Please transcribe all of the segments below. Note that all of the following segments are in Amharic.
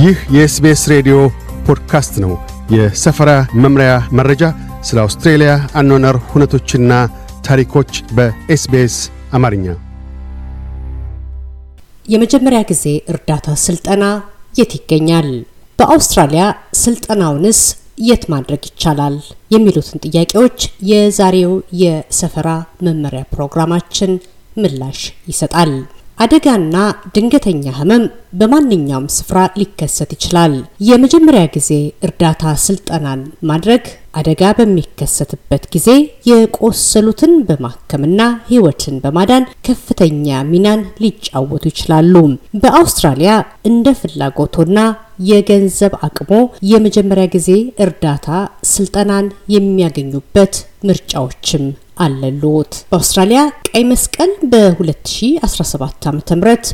ይህ የ SBS ሬዲዮ ፖድካስት ነው። የሰፈራ መምሪያ መረጃ፣ ስለ አውስትሬልያ አኗኗር ሁነቶችና ታሪኮች በ SBS አማርኛ። የመጀመሪያ ጊዜ እርዳታ ስልጠና የት ይገኛል? በአውስትራሊያ ስልጠናውንስ የት ማድረግ ይቻላል? የሚሉትን ጥያቄዎች የዛሬው የሰፈራ መመሪያ ፕሮግራማችን ምላሽ ይሰጣል። አደጋና ድንገተኛ ህመም በማንኛውም ስፍራ ሊከሰት ይችላል። የመጀመሪያ ጊዜ እርዳታ ስልጠናን ማድረግ አደጋ በሚከሰትበት ጊዜ የቆሰሉትን በማከምና ህይወትን በማዳን ከፍተኛ ሚናን ሊጫወቱ ይችላሉ። በአውስትራሊያ እንደ ፍላጎቶና የገንዘብ አቅሞ የመጀመሪያ ጊዜ እርዳታ ስልጠናን የሚያገኙበት ምርጫዎችም አለሎት። በአውስትራሊያ ቀይ መስቀል በ2017 ዓ ም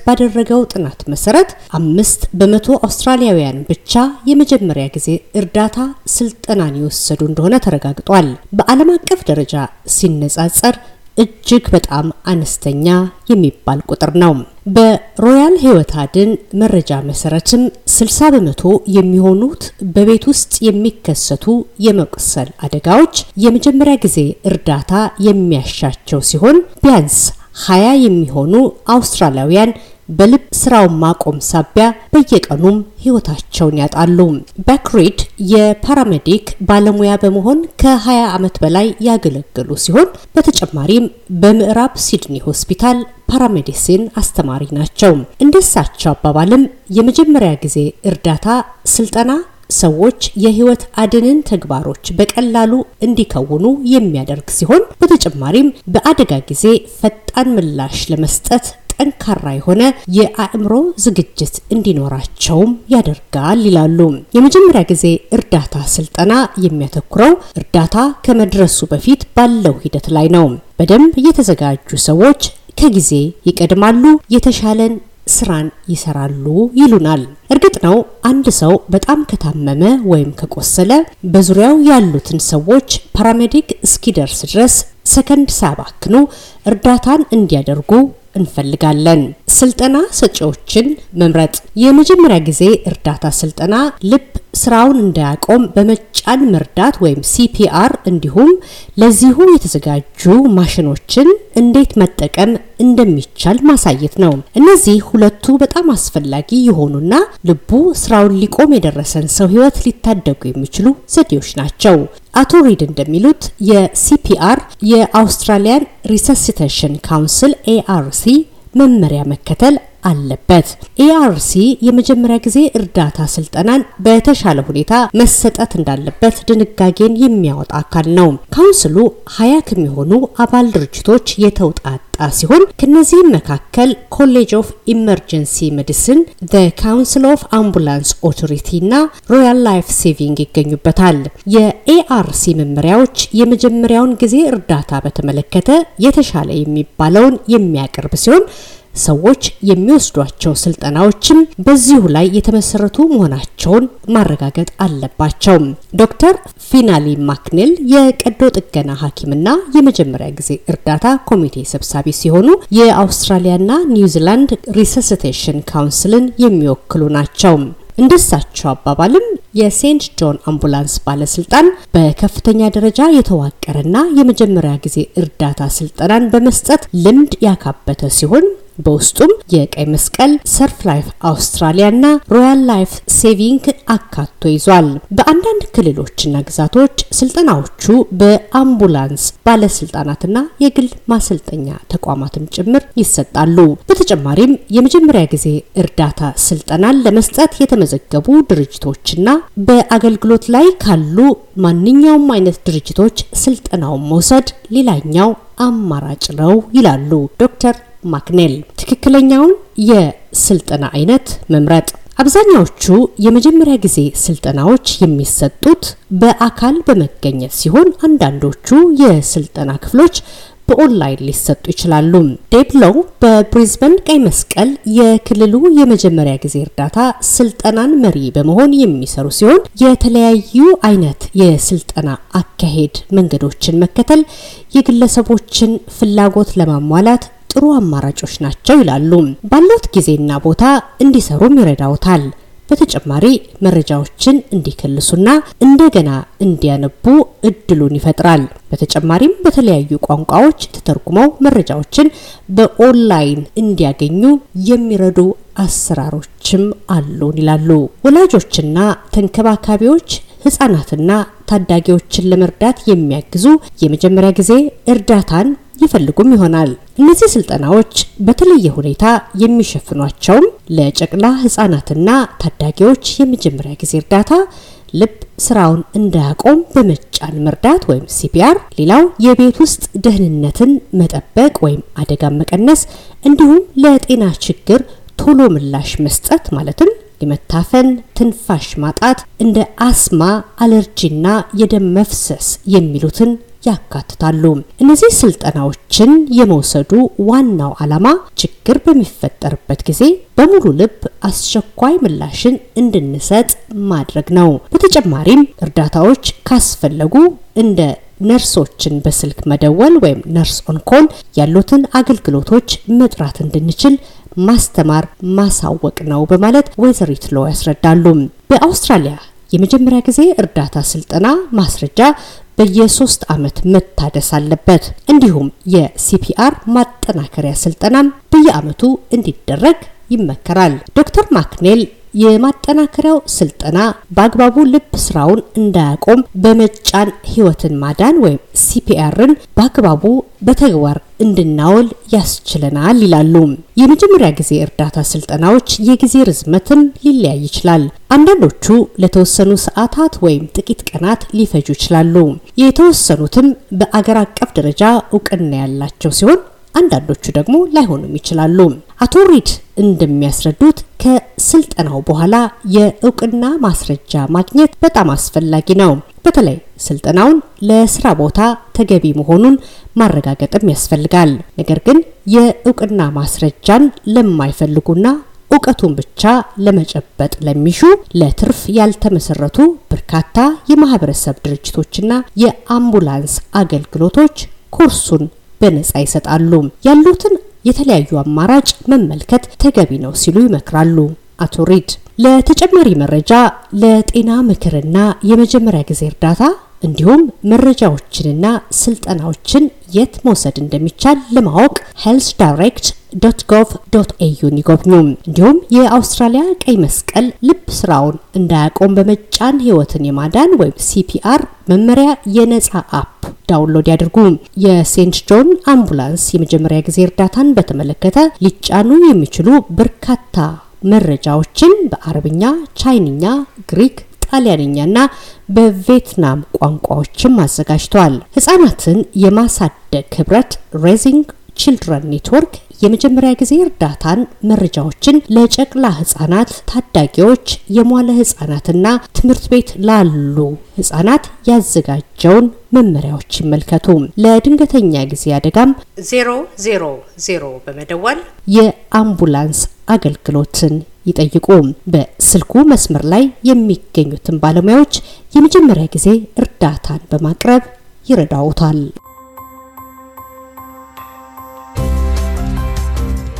ባደረገው ጥናት መሰረት አምስት በመቶ አውስትራሊያውያን ብቻ የመጀመሪያ ጊዜ እርዳታ ስልጠናን የወሰዱ እንደሆነ ተረጋግጧል። በዓለም አቀፍ ደረጃ ሲነጻጸር እጅግ በጣም አነስተኛ የሚባል ቁጥር ነው። በሮያል ህይወት አድን መረጃ መሰረትም 60 በመቶ የሚሆኑት በቤት ውስጥ የሚከሰቱ የመቁሰል አደጋዎች የመጀመሪያ ጊዜ እርዳታ የሚያሻቸው ሲሆን ቢያንስ 20 የሚሆኑ አውስትራሊያውያን በልብ ስራውን ማቆም ሳቢያ በየቀኑም ህይወታቸውን ያጣሉ። ባክ ሪድ የ paramedic ባለሙያ በመሆን ከ20 ዓመት በላይ ያገለገሉ ሲሆን በተጨማሪም በምዕራብ ሲድኒ ሆስፒታል paramedicine አስተማሪ ናቸው። እንደሳቸው አባባልም የመጀመሪያ ጊዜ እርዳታ ስልጠና ሰዎች የህይወት አድንን ተግባሮች በቀላሉ እንዲከውኑ የሚያደርግ ሲሆን በተጨማሪም በአደጋ ጊዜ ፈጣን ምላሽ ለመስጠት ጠንካራ የሆነ የአእምሮ ዝግጅት እንዲኖራቸውም ያደርጋል ይላሉ። የመጀመሪያ ጊዜ እርዳታ ስልጠና የሚያተኩረው እርዳታ ከመድረሱ በፊት ባለው ሂደት ላይ ነው። በደንብ የተዘጋጁ ሰዎች ከጊዜ ይቀድማሉ፣ የተሻለን ስራን ይሰራሉ ይሉናል። እርግጥ ነው አንድ ሰው በጣም ከታመመ ወይም ከቆሰለ በዙሪያው ያሉትን ሰዎች paramedic እስኪደርስ ድረስ ሰከንድ ሳያባክኑ እርዳታን እንዲያደርጉ እንፈልጋለን። ስልጠና ሰጪዎችን መምረጥ። የመጀመሪያ ጊዜ እርዳታ ስልጠና ልብ ስራውን እንዳያቆም በመጫን መርዳት ወይም CPR እንዲሁም ለዚሁ የተዘጋጁ ማሽኖችን እንዴት መጠቀም እንደሚቻል ማሳየት ነው። እነዚህ ሁለቱ በጣም አስፈላጊ የሆኑና ልቡ ስራውን ሊቆም የደረሰን ሰው ህይወት ሊታደጉ የሚችሉ ዘዴዎች ናቸው። አቶ ሪድ እንደሚሉት የ CPR የ Australian Resuscitation Council ARC መመሪያ መከተል አለበት። ARC የመጀመሪያ ጊዜ እርዳታ ስልጠናን በተሻለ ሁኔታ መሰጠት እንዳለበት ድንጋጌን የሚያወጣ አካል ነው። ካውንስሉ ሀያ ከሚሆኑ አባል ድርጅቶች የተውጣጣ ሲሆን ከነዚህም መካከል College of Emergency Medicine፣ the Council of Ambulance Authority እና Royal Life Saving ይገኙበታል። የ ARC መመሪያዎች የመጀመሪያውን ጊዜ እርዳታ በተመለከተ የተሻለ የሚባለውን የሚያቀርብ ሲሆን ሰዎች የሚወስዷቸው ስልጠናዎችም በዚሁ ላይ የተመሰረቱ መሆናቸውን ማረጋገጥ አለባቸው። ዶክተር ፊናሊ ማክኔል የቀዶ ጥገና ሐኪምና የመጀመሪያ ጊዜ እርዳታ ኮሚቴ ሰብሳቢ ሲሆኑ የአውስትራሊያና ኒውዚላንድ Resuscitation Council ን የሚወክሉ ናቸው። እንደሳቸው አባባልም የ St John Ambulance ባለስልጣን በከፍተኛ ደረጃ የተዋቀረና የመጀመሪያ ጊዜ እርዳታ ስልጠናን በመስጠት ልምድ ያካበተ ሲሆን በውስጡም የቀይ መስቀል፣ Surf Life Australia እና Royal Life Saving አካቶ ይዟል። በአንዳንድ ክልሎችና ግዛቶች ስልጠናዎቹ በአምቡላንስ ባለስልጣናትና የግል ማሰልጠኛ ተቋማትም ጭምር ይሰጣሉ። በተጨማሪም የመጀመሪያ ጊዜ እርዳታ ስልጠናን ለመስጠት የተመዘገቡ ድርጅቶችና በአገልግሎት ላይ ካሉ ማንኛውም አይነት ድርጅቶች ስልጠናውን መውሰድ ሌላኛው አማራጭ ነው ይላሉ ዶክተር ማክኔል ትክክለኛውን የስልጠና አይነት መምረጥ። አብዛኛዎቹ የመጀመሪያ ጊዜ ስልጠናዎች የሚሰጡት በአካል በመገኘት ሲሆን አንዳንዶቹ የስልጠና ክፍሎች በኦንላይን ሊሰጡ ይችላሉ። ዴብ ሎው በብሪዝበን ቀይ መስቀል የክልሉ የመጀመሪያ ጊዜ እርዳታ ስልጠናን መሪ በመሆን የሚሰሩ ሲሆን የተለያዩ አይነት የስልጠና አካሄድ መንገዶችን መከተል የግለሰቦችን ፍላጎት ለማሟላት ጥሩ አማራጮች ናቸው ይላሉ። ባሉት ጊዜና ቦታ እንዲሰሩም ይረዳውታል። በተጨማሪ መረጃዎችን እንዲከልሱና እንደገና እንዲያነቡ እድሉን ይፈጥራል። በተጨማሪም በተለያዩ ቋንቋዎች ተተርጉመው መረጃዎችን በኦንላይን እንዲያገኙ የሚረዱ አሰራሮችም አሉን ይላሉ። ወላጆችና ተንከባካቢዎች ህጻናትና ታዳጊዎችን ለመርዳት የሚያግዙ የመጀመሪያ ጊዜ እርዳታን ይፈልጉም ይሆናል። እነዚህ ስልጠናዎች በተለየ ሁኔታ የሚሸፍኗቸውም ለጨቅላ ህጻናትና ታዳጊዎች የመጀመሪያ ጊዜ እርዳታ ልብ ስራውን እንዳያቆም በመጫን መርዳት ወይም ሲፒአር፣ ሌላው የቤት ውስጥ ደህንነትን መጠበቅ ወይም አደጋ መቀነስ፣ እንዲሁም ለጤና ችግር ቶሎ ምላሽ መስጠት ማለትም የመታፈን፣ ትንፋሽ ማጣት፣ እንደ አስማ፣ አለርጂና የደም መፍሰስ የሚሉትን ያካትታሉ። እነዚህ ስልጠናዎችን የመውሰዱ ዋናው ዓላማ ችግር በሚፈጠርበት ጊዜ በሙሉ ልብ አስቸኳይ ምላሽን እንድንሰጥ ማድረግ ነው። በተጨማሪም እርዳታዎች ካስፈለጉ እንደ ነርሶችን በስልክ መደወል ወይም nurse on call ያሉትን አገልግሎቶች መጥራት እንድንችል ማስተማር፣ ማሳወቅ ነው በማለት ወይዘሪት ሎ ያስረዳሉ። በአውስትራሊያ የመጀመሪያ ጊዜ እርዳታ ስልጠና ማስረጃ በየሶስት ዓመት መታደስ አለበት። እንዲሁም የ CPR ማጠናከሪያ ስልጠናም በየዓመቱ እንዲደረግ ይመከራል። ዶክተር ማክኔል የማጠናከሪያው ስልጠና በአግባቡ ልብ ስራውን እንዳያቆም በመጫን ህይወትን ማዳን ወይም ሲፒአርን በአግባቡ በተግባር እንድናውል ያስችለናል ይላሉ። የመጀመሪያ ጊዜ እርዳታ ስልጠናዎች የጊዜ ርዝመትም ሊለያይ ይችላል። አንዳንዶቹ ለተወሰኑ ሰዓታት ወይም ጥቂት ቀናት ሊፈጁ ይችላሉ። የተወሰኑትም በአገር አቀፍ ደረጃ እውቅና ያላቸው ሲሆን አንዳንዶቹ ደግሞ ላይሆኑም ይችላሉ። አቶ ሪድ እንደሚያስረዱት ከስልጠናው በኋላ የእውቅና ማስረጃ ማግኘት በጣም አስፈላጊ ነው። በተለይ ስልጠናውን ለስራ ቦታ ተገቢ መሆኑን ማረጋገጥም ያስፈልጋል። ነገር ግን የእውቅና ማስረጃን ለማይፈልጉና እውቀቱን ብቻ ለመጨበጥ ለሚሹ ለትርፍ ያልተመሰረቱ በርካታ የማህበረሰብ ድርጅቶችና የአምቡላንስ አገልግሎቶች ኮርሱን በነጻ ይሰጣሉ። ያሉትን የተለያዩ አማራጭ መመልከት ተገቢ ነው ሲሉ ይመክራሉ አቶ ሪድ። ለተጨማሪ መረጃ ለጤና ምክርና የመጀመሪያ ጊዜ እርዳታ እንዲሁም መረጃዎችንና ስልጠናዎችን የት መውሰድ እንደሚቻል ለማወቅ healthdirect dot gov dot au ን ይጎብኙ። እንዲሁም የአውስትራሊያ ቀይ መስቀል ልብ ስራውን እንዳያቆም በመጫን ህይወትን የማዳን ወይም CPR መመሪያ የነጻ app download ያድርጉ። የ St John Ambulance የመጀመሪያ ጊዜ እርዳታን በተመለከተ ሊጫኑ የሚችሉ በርካታ መረጃዎችን በአረብኛ፣ ቻይንኛ፣ ግሪክ ጣሊያንኛና በቪየትናም ቋንቋዎችም አዘጋጅተዋል። ህጻናትን የማሳደግ ህብረት Raising Children Network የመጀመሪያ ጊዜ እርዳታን መረጃዎችን ለጨቅላ ህጻናት፣ ታዳጊዎች፣ የሟለ ህጻናትና ትምህርት ቤት ላሉ ህጻናት ያዘጋጀውን መመሪያዎች ይመልከቱ። ለድንገተኛ ጊዜ አደጋም ዜሮ ዜሮ ዜሮ በመደወል የአምቡላንስ አገልግሎትን ይጠይቁ። በስልኩ መስመር ላይ የሚገኙትን ባለሙያዎች የመጀመሪያ ጊዜ እርዳታን በማቅረብ ይረዳውታል።